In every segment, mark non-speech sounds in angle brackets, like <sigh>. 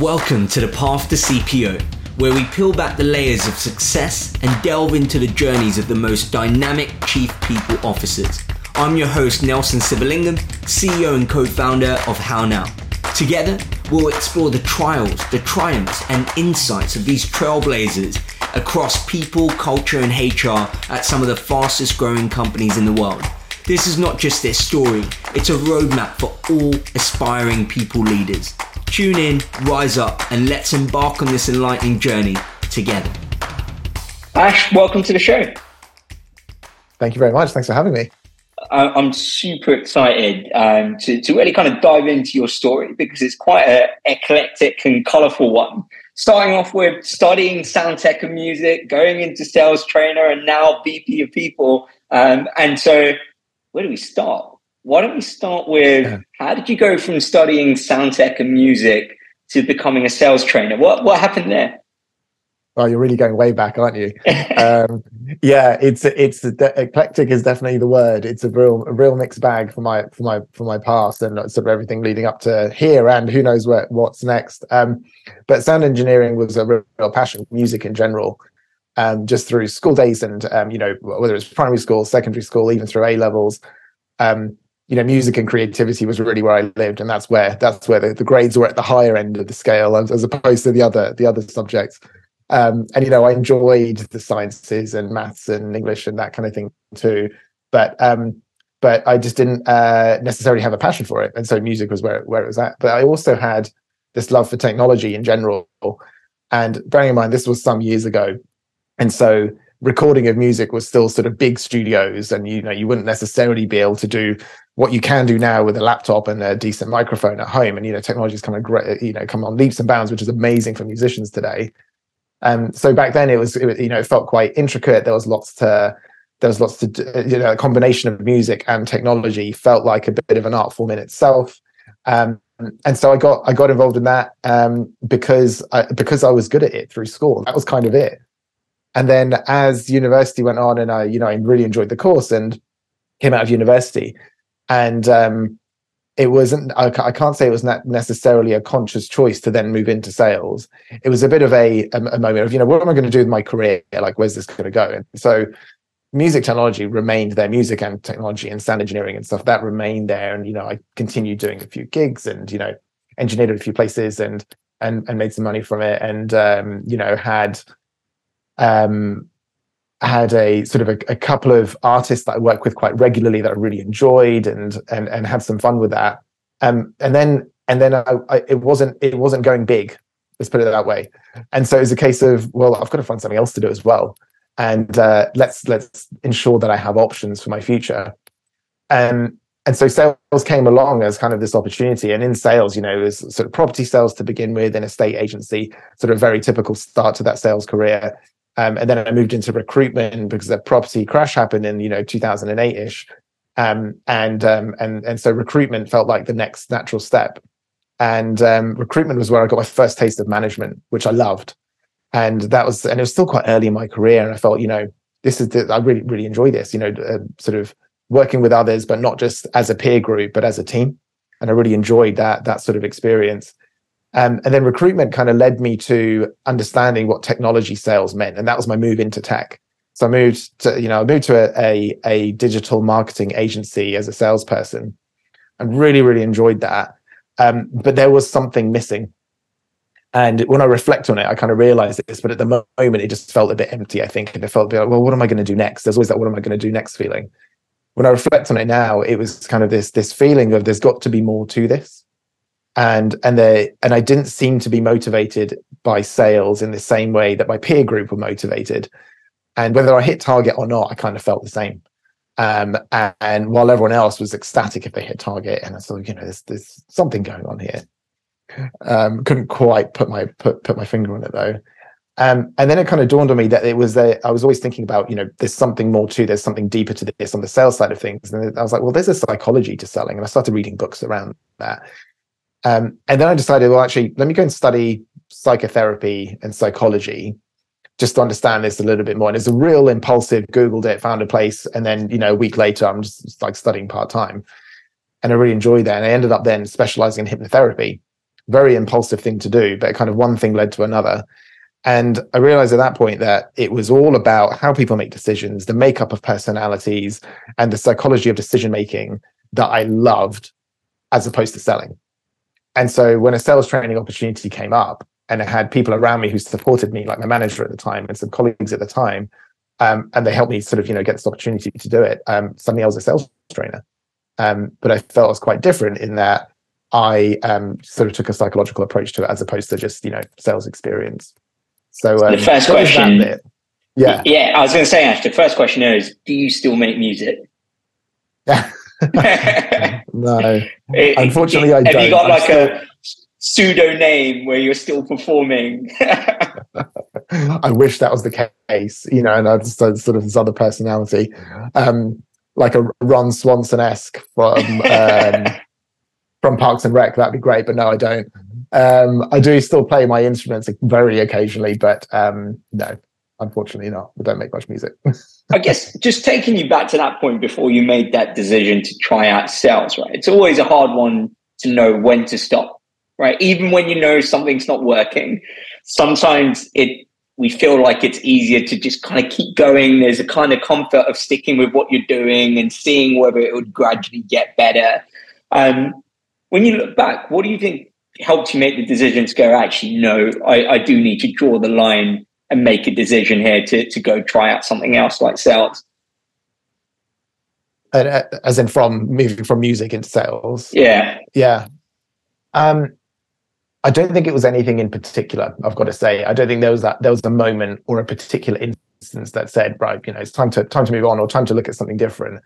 Welcome to the Path to CPO, where we peel back the layers of success and delve into the journeys of the most dynamic chief people officers. I'm your host, Nelson Sivalingam, CEO and co founder of HowNow. Together, we'll explore the trials, the triumphs, and insights of these trailblazers across people, culture, and HR at some of the fastest growing companies in the world. This is not just their story, it's a roadmap for all aspiring people leaders. Tune in, rise up, and let's embark on this enlightening journey together. Ash, welcome to the show. Thank you very much. Thanks for having me. I'm super excited um, to, to really kind of dive into your story because it's quite an eclectic and colourful one. Starting off with studying sound tech and music, going into sales trainer, and now VP of people. Um, and so, where do we start? Why don't we start with how did you go from studying sound tech and music to becoming a sales trainer? What what happened there? Oh, you're really going way back, aren't you? <laughs> um, yeah, it's it's eclectic is definitely the word. It's a real a real mixed bag for my for my for my past and sort of everything leading up to here and who knows what what's next. Um, but sound engineering was a real, real passion, music in general. Um, just through school days and um, you know whether it's primary school, secondary school, even through A levels, um, you know, music and creativity was really where I lived, and that's where that's where the, the grades were at the higher end of the scale as, as opposed to the other the other subjects. Um, and you know, I enjoyed the sciences and maths and English and that kind of thing too. But um, but I just didn't uh, necessarily have a passion for it, and so music was where where it was at. But I also had this love for technology in general, and bearing in mind this was some years ago, and so recording of music was still sort of big studios and you know you wouldn't necessarily be able to do what you can do now with a laptop and a decent microphone at home. And you know technology's of great you know come on leaps and bounds which is amazing for musicians today. Um so back then it was, it you know it felt quite intricate. There was lots to there was lots to you know a combination of music and technology felt like a bit of an art form in itself. Um and so I got I got involved in that um, because I, because I was good at it through school. That was kind of it. And then as university went on and i you know i really enjoyed the course and came out of university and um, it wasn't I, I, can't say it was necessarily a conscious choice to then move into sales. It was a bit of a, a, a moment of you know what am i going to do with my career? Like where's this going to go? And so music technology remained there music and technology and sound engineering and stuff that remained there. And you know i continued doing a few gigs and you know engineered a few places and and and made some money from it and um, you know had um, had a sort of a, a, couple of artists that I work with quite regularly that I really enjoyed and and and had some fun with that. Um, and then and then I, I, it wasn't it wasn't going big. Let's put it that way. And so it was a case of well, I've got to find something else to do as well, and uh, let's let's ensure that I have options for my future. Um, and so sales came along as kind of this opportunity. And in sales, you know, it was sort of property sales to begin with, in a state agency, sort of very typical start to that sales career. Um, and then I moved into recruitment because the property crash happened in you know 2008 ish, um, and um, and and so recruitment felt like the next natural step. And um, recruitment was where I got my first taste of management, which I loved, and that was and it was still quite early in my career. And I felt you know this is the, I really really enjoy this, you know, uh, sort of working with others, but not just as a peer group, but as a team. And I really enjoyed that that sort of experience. Um, and then recruitment kind of led me to understanding what technology sales meant, and that was my move into tech. So I moved to, you know, I moved to a, a, a digital marketing agency as a salesperson, and really, really enjoyed that. Um, but there was something missing, and when I reflect on it, I kind of realized this. But at the moment, it just felt a bit empty. I think, and it felt a bit like, well, what am I going to do next? There's always that, what am I going to do next feeling. When I reflect on it now, it was kind of this this feeling of there's got to be more to this and and they and I didn't seem to be motivated by sales in the same way that my peer group were motivated. And whether I hit target or not, I kind of felt the same. Um, and, and, while everyone else was ecstatic if they hit target, and I thought, you know, there's there's something going on here. Um, couldn't quite put my put put my finger on it though. Um, and then it kind of dawned on me that it was I was always thinking about, you know, there's something more to, there's something deeper to this on the sales side of things. And I was like, well, there's a psychology to selling. And I started reading books around that. Um, and then I decided, well, actually, let me go and study psychotherapy and psychology just to understand this a little bit more. And it's a real impulsive, Googled it, found a place. And then, you know, a week later, I'm just like studying part time. And I really enjoyed that. And I ended up then specializing in hypnotherapy, very impulsive thing to do, but kind of one thing led to another. And I realized at that point that it was all about how people make decisions, the makeup of personalities, and the psychology of decision making that I loved as opposed to selling. And so when a sales training opportunity came up and I had people around me who supported me, like my manager at the time and some colleagues at the time, um, and they helped me sort of, you know, get this opportunity to do it. Um, suddenly I was a sales trainer. Um, but I felt it was quite different in that I um, sort of took a psychological approach to it as opposed to just, you know, sales experience. So the um, first question, yeah, yeah, I was going to say, Ash, the first question is, do you still make music? <laughs> <laughs> no, <laughs> it, unfortunately, I have don't. Have you got like a pseudo name where you're still performing? <laughs> I wish that was the case, you know, and I just sort of this other personality, um, like a Ron Swanson esque from <laughs> um, from Parks and Rec. That'd be great, but no, I don't. Um, I do still play my instruments very occasionally, but um, no, unfortunately not. We don't make much music. I guess just taking you back to that point before you made that decision to try out sales, right? It's always a hard one to know when to stop, right? Even when you know something's not working, sometimes it we feel like it's easier to just kind of keep going. There's a kind of comfort of sticking with what you're doing and seeing whether it would gradually get better. Um, when you look back, what do you think helped you make the decision to go, actually, no, I, I do need to draw the line and make a decision here to, to go try out something else like sales? Uh, as in from moving from music into sales. Yeah. Yeah. Um, I don't think it was anything in particular. I've got to say, I don't think there was that there was a moment or a particular instance that said, right, you know, it's time to time to move on or time to look at something different.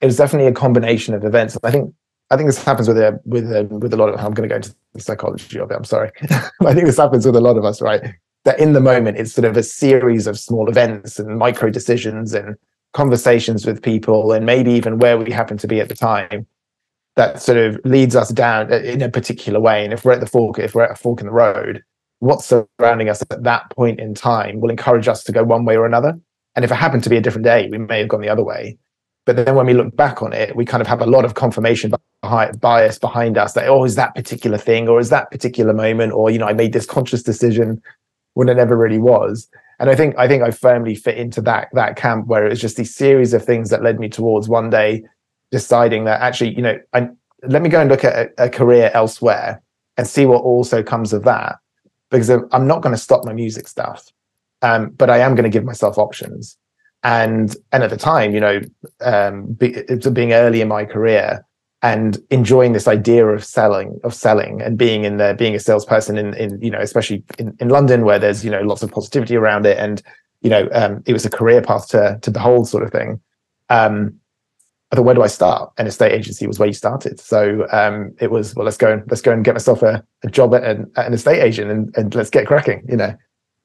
It was definitely a combination of events. I think I think this happens with a with a, with a lot of. I'm going to go into the psychology of it. I'm sorry. <laughs> I think this happens with a lot of us, right? That in the moment, it's sort of a series of small events and micro decisions and conversations with people, and maybe even where we happen to be at the time that sort of leads us down uh, in a particular way. And if we're at the fork, if we're at a fork in the road, what's surrounding us at that point in time will encourage us to go one way or another. And if it happened to be a different day, we may have gone the other way. But then when we look back on it, we kind of have a lot of confirmation bias behind us that, oh, is that particular thing or is that particular moment? Or, you know, I made this conscious decision when it never really was. And I think I think I firmly fit into that that camp where it was just these series of things that led me towards one day deciding that actually, you know, I, let me go and look at a, a career elsewhere and see what also comes of that. Because I'm not going to stop my music stuff, um, but I am going to give myself options. And and at the time, you know, um, be, being early in my career and enjoying this idea of selling, of selling, and being in there, being a salesperson in, in you know, especially in, in London where there's you know lots of positivity around it, and you know, um, it was a career path to to behold, sort of thing. Um, I thought, where do I start? And estate agency was where you started. So um, it was, well, let's go and let's go and get myself a, a job at an, at an, estate agent and, and let's get cracking, you know.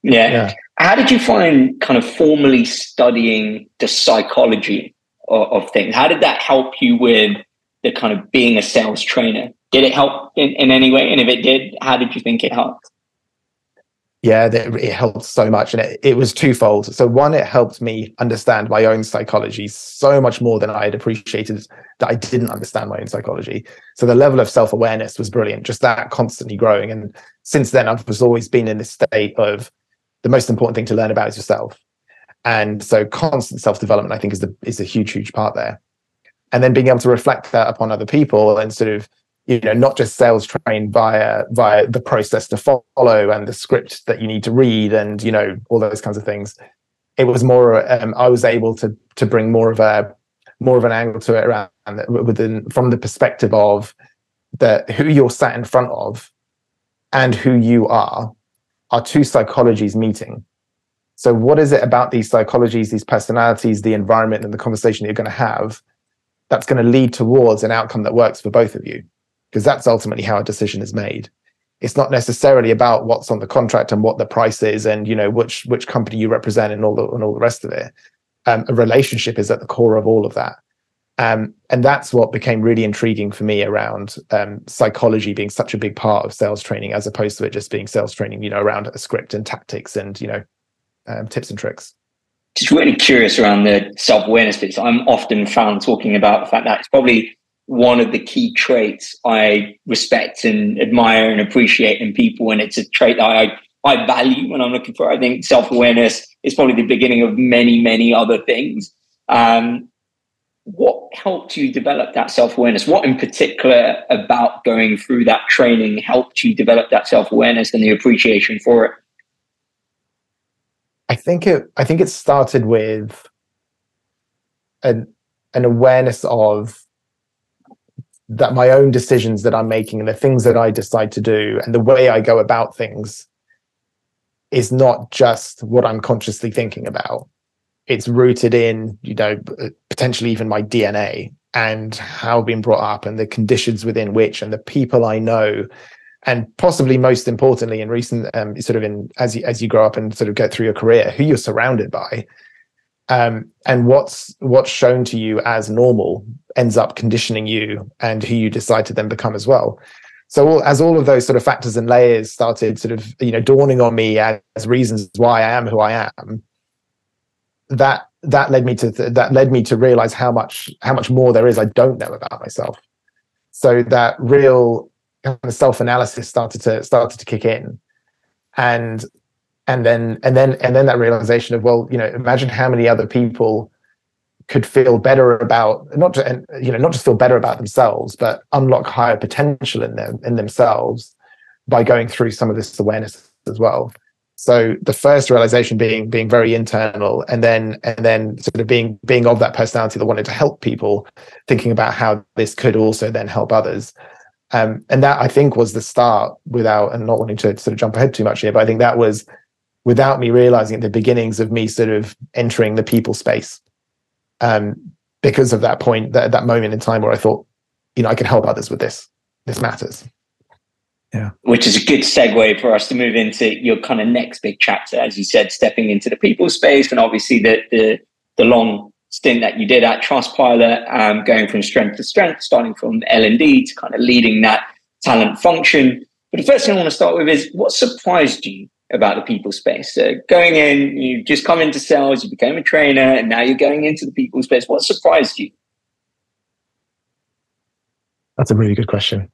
Yeah. yeah. How did you find kind of formally studying the psychology of, of, things? How did that help you with the kind of being a sales trainer? Did it help in, in any way? And if it did, how did you think it helped? yeah it helped so much and it, it was twofold so one it helped me understand my own psychology so much more than i had appreciated that i didn't understand my own psychology so the level of self-awareness was brilliant just that constantly growing and since then i've always been in this state of the most important thing to learn about is yourself and so constant self-development i think is the is a huge huge part there and then being able to reflect that upon other people and sort of you know not just sales trained via via the process to follow and the script that you need to read and you know all those kinds of things. It was more um, i was able to to bring more of a more of an angle to it around within from the perspective of the who you're sat in front of and who you are are two psychologies meeting. So what is it about these psychologies these personalities the environment and the conversation that you're going to have that's going to lead towards an outcome that works for both of you because that's ultimately how a decision is made. It's not necessarily about what's on the contract and what the price is and you know which which company you represent and all the and all the rest of it. Um, a relationship is at the core of all of that. Um, and that's what became really intriguing for me around um, psychology being such a big part of sales training as opposed to it just being sales training you know around a script and tactics and you know um, tips and tricks just really curious around the self-awareness bits i'm often found talking about the fact that it's probably one of the key traits I respect and admire and appreciate in people. And it's a trait that I, I value when I'm looking for. I think self awareness is probably the beginning of many, many other things. Um, what helped you develop that self awareness? What in particular about going through that training helped you develop that self awareness and the appreciation for it? I think it. I think it started with an an awareness of that my own decisions that I'm making and the things that I decide to do and the way I go about things is not just what I'm consciously thinking about. It's rooted in, you know, uh, potentially even my DNA and how I've been brought up and the conditions within which and the people I know. And possibly most importantly, in recent, um, sort of in as you as you grow up and sort of go through your career, who you're surrounded by, um, and what's what's shown to you as normal ends up conditioning you and who you decide to then become as well. So all, as all of those sort of factors and layers started sort of you know dawning on me as, as reasons why i am who i am that that led me to th- that led me to realize how much how much more there is i don't know about myself. So that real kind of self-analysis started to started to kick in. And and then and then and then that realization of well you know imagine how many other people could feel better about not to, and you know not just feel better about themselves but unlock higher potential in them in themselves by going through some of this awareness as well. So the first realization being being very internal and then and then sort of being being of that personality that wanted to help people thinking about how this could also then help others um, and that i think was the start without and not wanting to sort of jump ahead too much here but i think that was without me realizing at the beginnings of me sort of entering the people space. Um, because of that point that that moment in time where i thought you know i can help others with this. This matters. Yeah. Which is a good segue for us to move into your kind of next big chapter as you said stepping into the people space and obviously the the, the long stint that you did at trustpilot um, going from strength to strength starting from l&d to kind of leading that talent function but the first thing i want to start with is what surprised you about the people space. So going in, you just come into sales, you became a trainer, and now you're going into the people space. What surprised you? That's a really good question.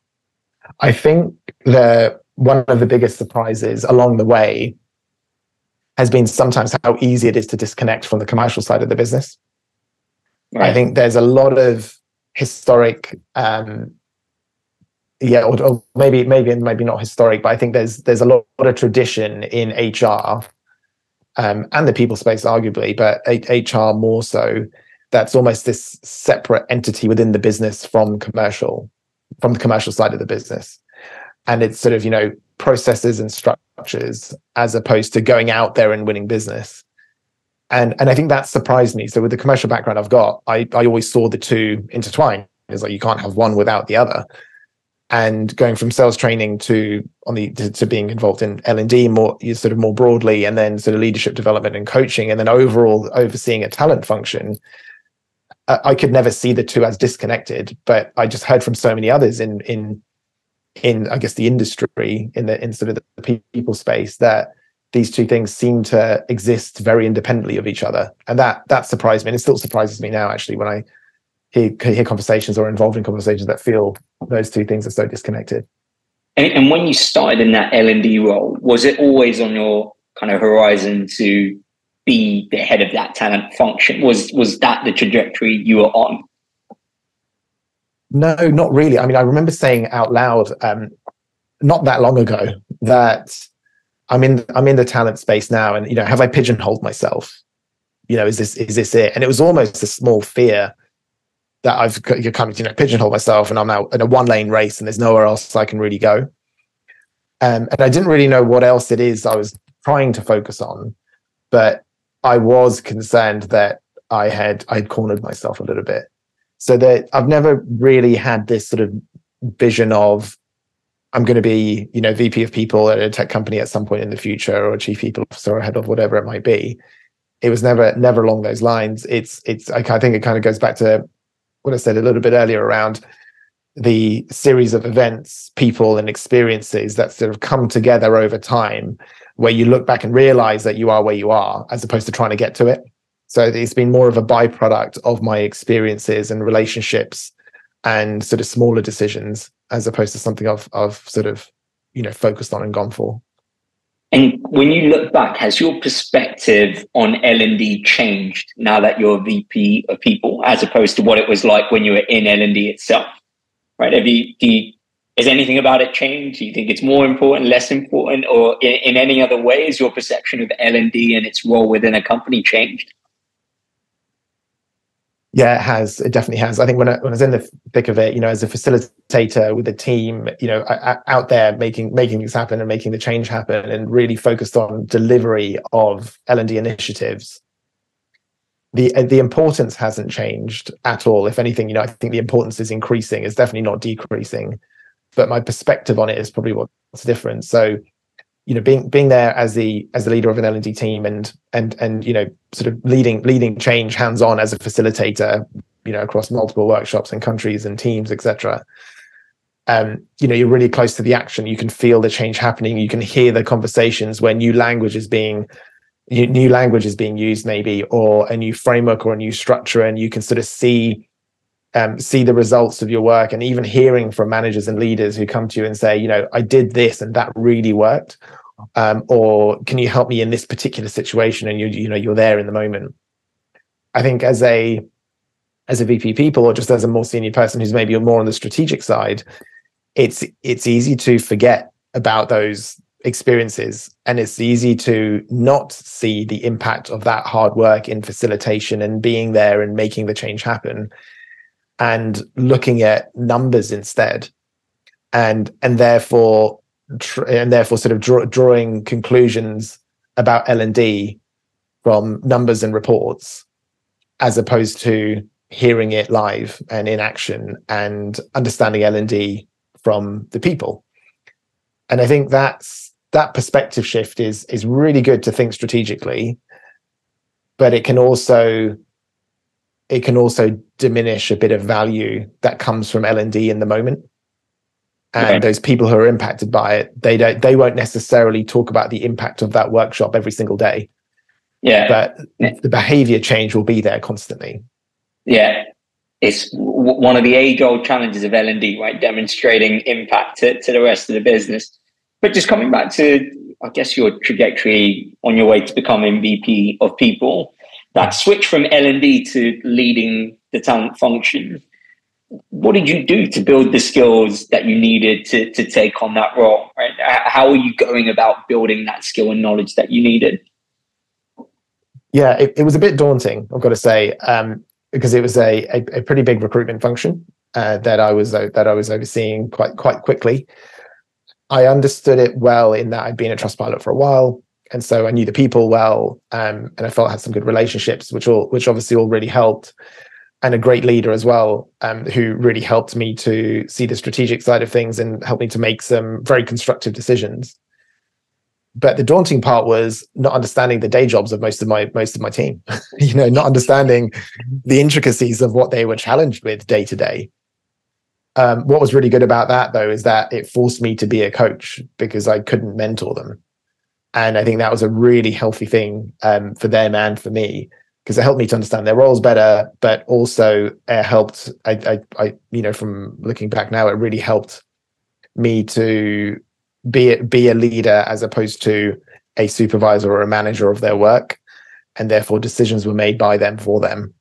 I think the one of the biggest surprises along the way has been sometimes how easy it is to disconnect from the commercial side of the business. Right. I think there's a lot of historic um, yeah, or, or, maybe maybe maybe not historic, but I think there's there's a lot, lot of tradition in HR um, and the people space, arguably, but HR more so. That's almost this separate entity within the business from commercial, from the commercial side of the business, and it's sort of you know processes and structures as opposed to going out there and winning business. And and I think that surprised me. So with the commercial background I've got, I I always saw the two intertwined. It's like you can't have one without the other and going from sales training to on the to, to being involved in L and D more sort of more broadly, and then sort of leadership development and coaching, and then overall overseeing a talent function. I could never see the two as disconnected, but I just heard from so many others in in in I guess the industry in the in sort of the people space that these two things seem to exist very independently of each other, and that that surprised me, and it still surprises me now actually when I hear, hear conversations or involved in conversations that feel those two things are so disconnected. And, and when you started in that L and D role, was it always on your kind of horizon to be the head of that talent function? Was was that the trajectory you were on? No, not really. I mean, I remember saying out loud um, not that long ago that I'm in I'm in the talent space now, and you know, have I pigeonholed myself? You know, is this is this it? And it was almost a small fear that I've you kind of you know pigeonholed myself and I'm now in a one lane race and there's nowhere else I can really go. Um, and I didn't really know what else it is I was trying to focus on, but I was concerned that I had I'd cornered myself a little bit. So that I've never really had this sort of vision of I'm going to be, you know, VP of people at a tech company at some point in the future, or chief people officer, or head of whatever it might be. It was never, never along those lines. It's, it's. I think it kind of goes back to what I said a little bit earlier around the series of events, people, and experiences that sort of come together over time, where you look back and realize that you are where you are, as opposed to trying to get to it. So it's been more of a byproduct of my experiences and relationships and sort of smaller decisions as opposed to something I've I've sort of you know focused on and gone for. And when you look back, has your perspective on L and D changed now that you're VP of people, as opposed to what it was like when you were in L and D itself? Right? Have you, do you, anything about it changed? Do you think it's more important, less important, or in, in any other ways, your perception of L and D and its role within a company changed? Yeah, it has. It definitely has. I think when I, when I was in the thick of it, you know, as a facilitator with a team, you know, out there making making things happen and making the change happen, and really focused on delivery of L and D initiatives. The the importance hasn't changed at all. If anything, you know, I think the importance is increasing. It's definitely not decreasing, but my perspective on it is probably what's different. So you know being being there as the as the leader of an L&D team and and and you know sort of leading leading change hands on as a facilitator you know across multiple workshops and countries and teams etc um you know you're really close to the action. You can feel the change happening. You can hear the conversations where new language is being new language is being used maybe or a new framework or a new structure and you can sort of see um, see the results of your work and even hearing from managers and leaders who come to you and say you know i did this and that really worked um, or can you help me in this particular situation? And you you know you're there in the moment. I think as a as a vp people or just as a more senior person who's maybe more on the strategic side it's it's easy to forget about those experiences and it's easy to not see the impact of that hard work in facilitation and being there and making the change happen and looking at numbers instead. And and therefore tr- and therefore sort of draw, drawing conclusions about L&D from numbers and reports as opposed to hearing it live and in action and understanding L&D from the people. And i think that's that perspective shift is is really good to think strategically but it can also it can also diminish a bit of value that comes from L&D in the moment. And okay. those people who are impacted by it, they don't they won't necessarily talk about the impact of that workshop every single day. Yeah. But the behavior change will be there constantly. Yeah. It's w- one of the age old challenges of L&D, right? Demonstrating impact to, to the rest of the business. But just coming back to, I guess, your trajectory on your way to becoming VP of people, that switch from L&D to leading the talent function, what did you do to build the skills that you needed to, to take on that role? Right? How are you going about building that skill and knowledge that you needed? Yeah, it, it was a bit daunting, I've got to say, um, because it was a, a, a, pretty big recruitment function uh, that I was uh, that I was overseeing quite quite quickly. I understood it well in that I'd been a Trustpilot for a while and so I knew the people well, um, and I felt I had some good relationships, which all which obviously all really helped, and a great leader as well, um, who really helped me to see the strategic side of things and helped me to make some very constructive decisions. But the daunting part was not understanding the day jobs of most of my most of my team. <laughs> you know, not understanding the intricacies of what they were challenged with day to day. Um, what was really good about that though is that it forced me to be a coach because I couldn't mentor them and I think that was a really healthy thing um, for them and for me because it helped me to understand their roles better, but also it helped. I, I, I, you know, from looking back now, it really helped me to be be a leader as opposed to a supervisor or a manager of their work, and therefore decisions were made by them for them.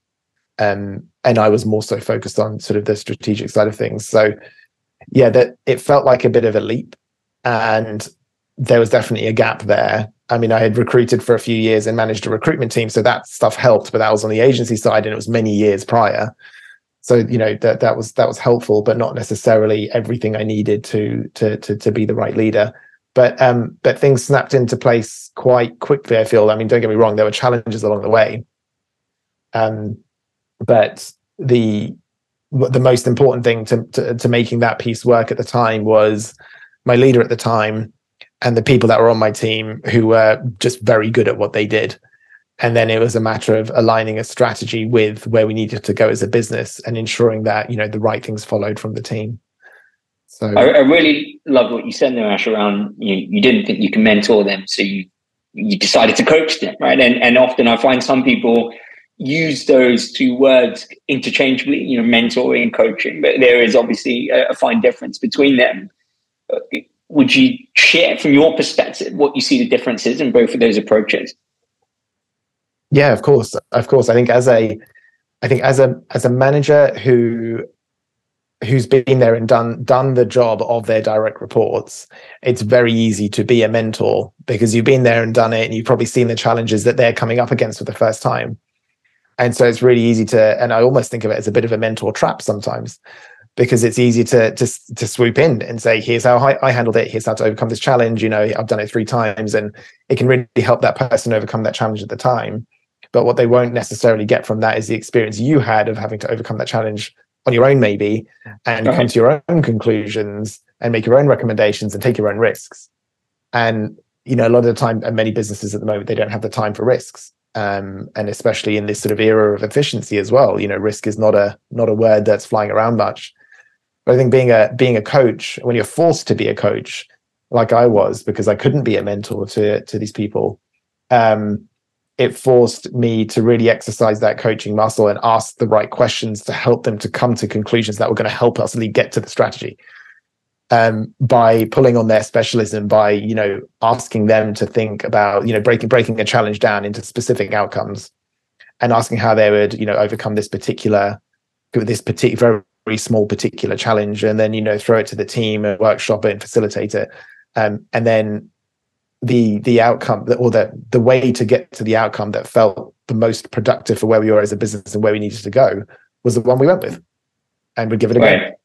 Um, and I was more so focused on sort of the strategic side of things. So, yeah, that it felt like a bit of a leap, and there was definitely a gap there. I mean, I had recruited for a few years and managed a recruitment team, so that stuff helped. But that was on the agency side, and it was many years prior. So you know that that was that was helpful, but not necessarily everything I needed to to to, to be the right leader. But um, but things snapped into place quite quickly. I feel. I mean, don't get me wrong, there were challenges along the way. Um, but the the most important thing to, to to making that piece work at the time was my leader at the time and the people that were on my team who were just very good at what they did. And then it was a matter of aligning a strategy with where we needed to go as a business and ensuring that, you know, the right things followed from the team. So I, I really love what you said there, Ash, around you, you didn't think you can mentor them. So you you decided to coach them, right? And and often I find some people use those two words interchangeably, you know, mentoring and coaching, but there is obviously a, a fine difference between them. Uh, Would you share from your perspective what you see the differences in both of those approaches? Yeah, of course, of course. I think as a, I think as a as a manager who who's been there and done done the job of their direct reports it's very easy to be a mentor because you've been there and done it and you've probably seen the challenges that they're coming up against for the first time and so it's really easy to and i almost think of it as a bit of a mentor trap sometimes because it's easy to to, to swoop in and say here's how I, I handled it. Here's how to overcome this challenge. You know i've done it three times and it can really help that person overcome that challenge at the time. But what they won't necessarily get from that is the experience you had of having to overcome that challenge on your own maybe and right. come to your own conclusions and make your own recommendations and take your own risks. And you know a lot of the time and many businesses at the moment they don't have the time for risks um, and especially in this sort of era of efficiency as well. You know risk is not a not a word that's flying around much i think being a being a coach when you're forced to be a coach like i was because i couldn't be a mentor to to these people um, it forced me to really exercise that coaching muscle and ask the right questions to help them to come to conclusions that were going to help us really get to the strategy. Um, by pulling on their specialism by you know asking them to think about you know breaking breaking a challenge down into specific outcomes and asking how they would you know overcome this particular this particular very, small particular challenge and then you know throw it to the team and workshop it and facilitate it. Um, and then the the outcome or the the way to get to the outcome that felt the most productive for where we were as a business and where we needed to go was the one we went with. And we'd give it a right. go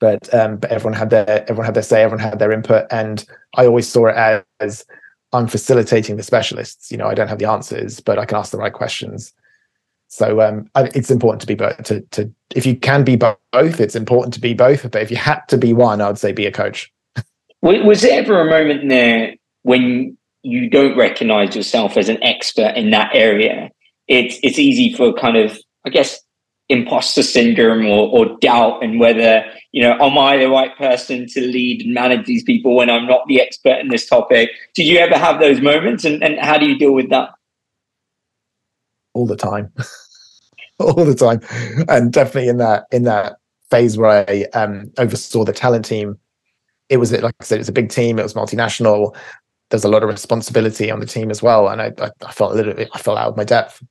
but um, but everyone had their everyone had their say everyone had their input and i always saw it as, as i'm facilitating the specialists. You know i don't have the answers but i can ask the right questions so um, it's important to be both to, to if you can be both it's important to be both but if you had to be one i would say be a coach was there ever a moment there when you don't recognize yourself as an expert in that area, it's it's easy for kind of, I guess, imposter syndrome or, or doubt and whether, you know, am I the right person to lead and manage these people when I'm not the expert in this topic? Did you ever have those moments and, and how do you deal with that? All the time. <laughs> All the time. And definitely in that in that phase where I um, oversaw the talent team, it was like I said, it was a big team, it was multinational there's a lot of responsibility on the team as well, and I, I, I felt a little bit, I fell out of my depth.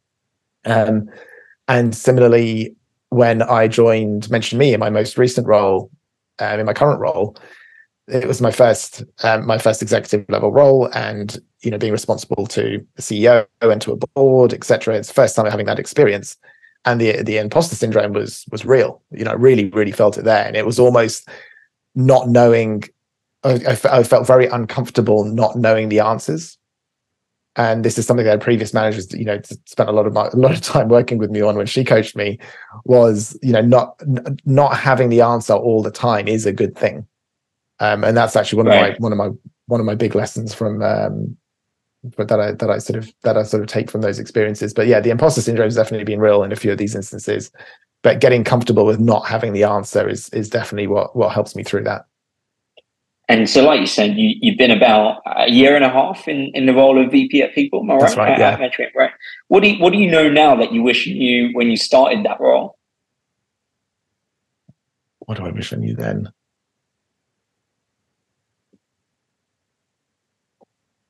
Um, and similarly, when I joined Mention Me in my most recent role, um, in my current role, it was my first um, my first executive level role, and you know being responsible to the CEO and to a board, etc. It's the first time having that experience, and the the imposter syndrome was was real. You know, I really really felt it there, and it was almost not knowing I, I, felt very uncomfortable not knowing the answers. And this is something that previous managers, you know, spent a lot of my, a lot of time working with me on when she coached me, was you know not not having the answer all the time is a good thing, um, and that's actually one right. of my one of my one of my big lessons from um, but that I that I sort of that I sort of take from those experiences. But yeah, the imposter syndrome has definitely been real in a few of these instances. But getting comfortable with not having the answer is is definitely what what helps me through that. And so, like you said, you, you've been about a year and a half in, in the role of VP at People. Am I That's right? right yeah. right. What do you, what do you know now that you wish you knew when you started that role? What do I wish I knew then?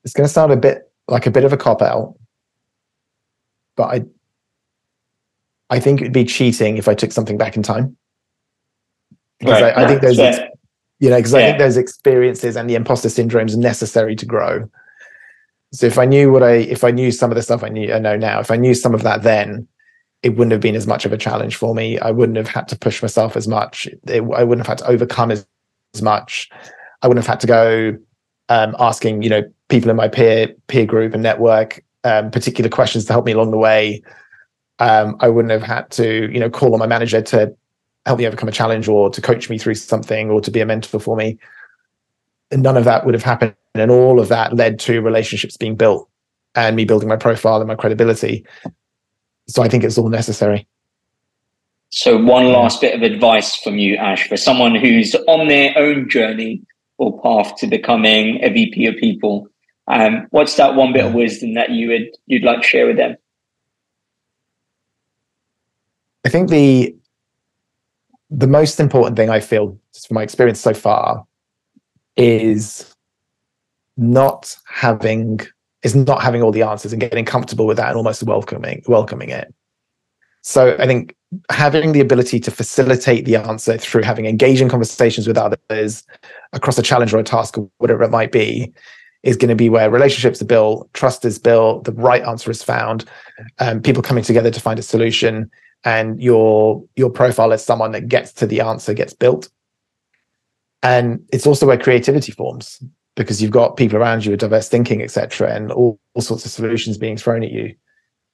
It's going to sound a bit like a bit of a cop out, but I I think it'd be cheating if I took something back in time. Because right. I, I, think there's you know, because yeah. I think those experiences and the imposter syndrome is necessary to grow. So if I knew what I, if I knew some of the stuff I knew, I know now, if I knew some of that then, it wouldn't have been as much of a challenge for me. I wouldn't have had to push myself as much. It, I wouldn't have had to overcome as, as much. I wouldn't have had to go um, asking, you know, people in my peer peer group and network um, particular questions to help me along the way. Um, I wouldn't have had to, you know, call on my manager to help me overcome a challenge or to coach me through something or to be a mentor for me. And none of that would have happened. And all of that led to relationships being built and me building my profile and my credibility. So I think it's all necessary. So, one last bit of advice from you, Ash, for someone who's on their own journey or path to becoming a VP of people. Um, what's that one bit of wisdom that you would you'd like to share with them? I think the the most important thing I feel, just from my experience so far, is not having is not having all the answers and getting comfortable with that and almost welcoming welcoming it. So I think having the ability to facilitate the answer through having engaging conversations with others across a challenge or a task or whatever it might be is going to be where relationships are built, trust is built, the right answer is found, um, people coming together to find a solution, and your your profile as someone that gets to the answer gets built. And it's also where creativity forms because you've got people around you with diverse thinking, etc., and all, all sorts of solutions being thrown at you,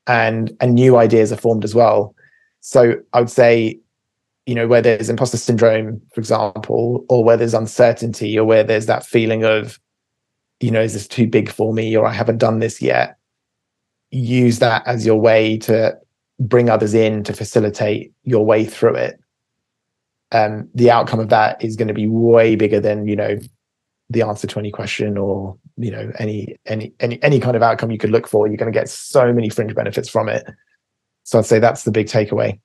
and and new ideas are formed as well. So I would say, you know, where there's imposter syndrome, for example, or where there's uncertainty, or where there's that feeling of, you know, is this too big for me, or I haven't done this yet. Use that as your way to bring others in to facilitate your way through it. Um, the outcome of that is going to be way bigger than you know the answer to any question or you know any any any any kind of outcome you could look for you're going to get so many fringe benefits from it so i'd say that's the big takeaway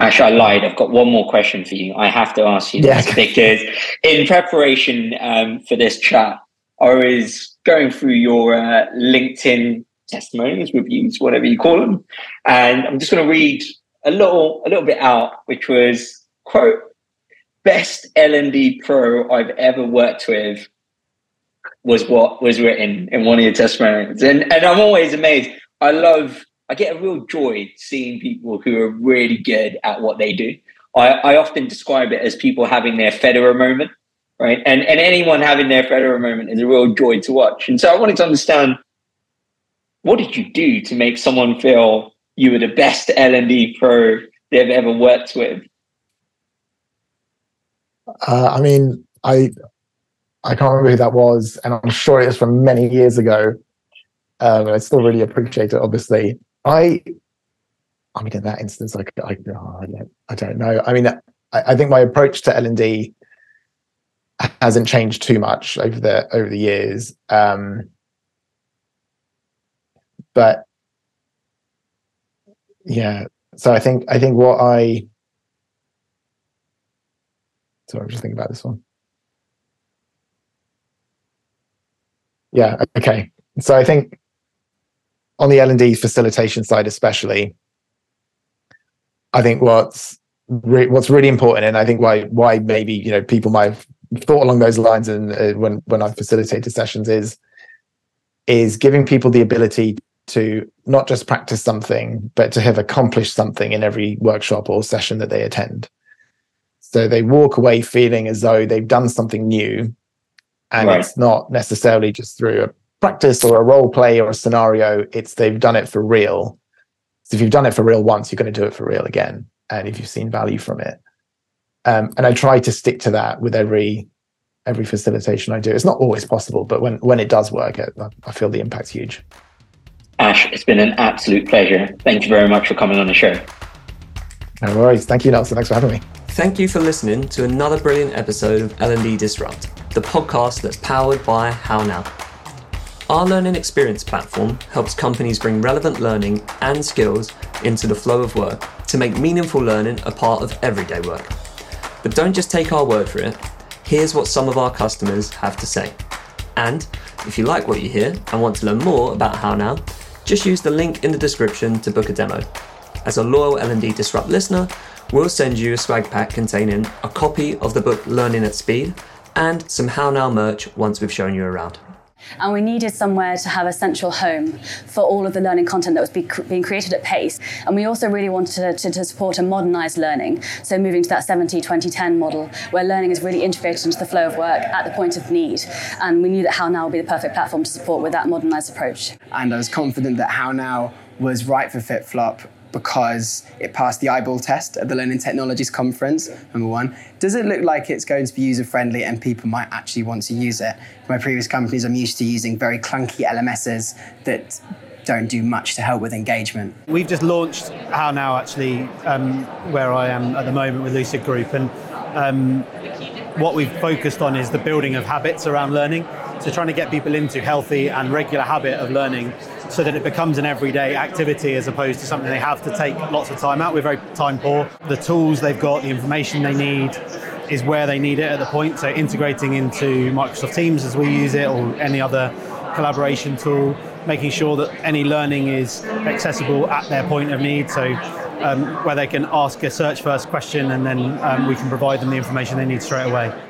Actually, I lied. I've got one more question for you. I have to ask you yeah. this <laughs> because in preparation um, for this chat, I was going through your uh, LinkedIn testimonials, reviews, whatever you call them, and I'm just going to read a little a little bit out, which was quote best L&D pro I've ever worked with was what was written in one of your testimonials. And, and I'm always amazed. I love, I get a real joy seeing people who are really good at what they do. I, I often describe it as people having their Federer moment, right? And, and anyone having their Federer moment is a real joy to watch. And so I wanted to understand what did you do to make someone feel you were the best L&D pro they've ever worked with? Uh, I mean, I I can't remember who that was, and I'm sure it was from many years ago. Um, I still really appreciate it. Obviously, I, I mean, in that instance, like I, oh, I, don't, I don't know. I mean, I, I think my approach to L and D hasn't changed too much over the over the years. Um, but yeah, so I think I think what I so I'm just thinking about this one. Yeah. Okay. So I think on the L and D facilitation side, especially, I think what's re- what's really important, and I think why why maybe you know people might have thought along those lines, and uh, when when I facilitated sessions is is giving people the ability to not just practice something, but to have accomplished something in every workshop or session that they attend. So they walk away feeling as though they've done something new. And right. it's not necessarily just through a practice or a role play or a scenario, it's they've done it for real. So if you've done it for real once, you're going to do it for real again. And if you've seen value from it. Um, and I try to stick to that with every every facilitation I do. It's not always possible, but when when it does work, it, I feel the impact's huge. Ash, it's been an absolute pleasure. Thank you very much for coming on the show. No worries. Thank you, Nelson. Thanks for having me. Thank you for listening to another brilliant episode of L&D Disrupt, the podcast that's powered by HowNow. Our learning experience platform helps companies bring relevant learning and skills into the flow of work to make meaningful learning a part of everyday work. But don't just take our word for it. Here's what some of our customers have to say. And if you like what you hear and want to learn more about HowNow, just use the link in the description to book a demo. As a loyal L&D Disrupt listener, we'll send you a swag pack containing a copy of the book Learning at Speed and some HowNow merch once we've shown you around. And we needed somewhere to have a central home for all of the learning content that was be being created at pace. And we also really wanted to, to, to support a modernized learning. So moving to that 70 20 10 model where learning is really integrated into the flow of work at the point of need. And we knew that HowNow would be the perfect platform to support with that modernized approach. And I was confident that HowNow was right for FitFlop because it passed the eyeball test at the Learning Technologies Conference, number one. Does it look like it's going to be user friendly and people might actually want to use it? My previous companies, I'm used to using very clunky LMSs that don't do much to help with engagement. We've just launched HowNow, actually, um, where I am at the moment with Lucid Group. And um, what we've focused on is the building of habits around learning. So trying to get people into healthy and regular habit of learning so that it becomes an everyday activity as opposed to something they have to take lots of time out. We're very time poor. The tools they've got, the information they need is where they need it at the point. So integrating into Microsoft Teams as we use it or any other collaboration tool, making sure that any learning is accessible at their point of need. So um, where they can ask a search first question and then um, we can provide them the information they need straight away.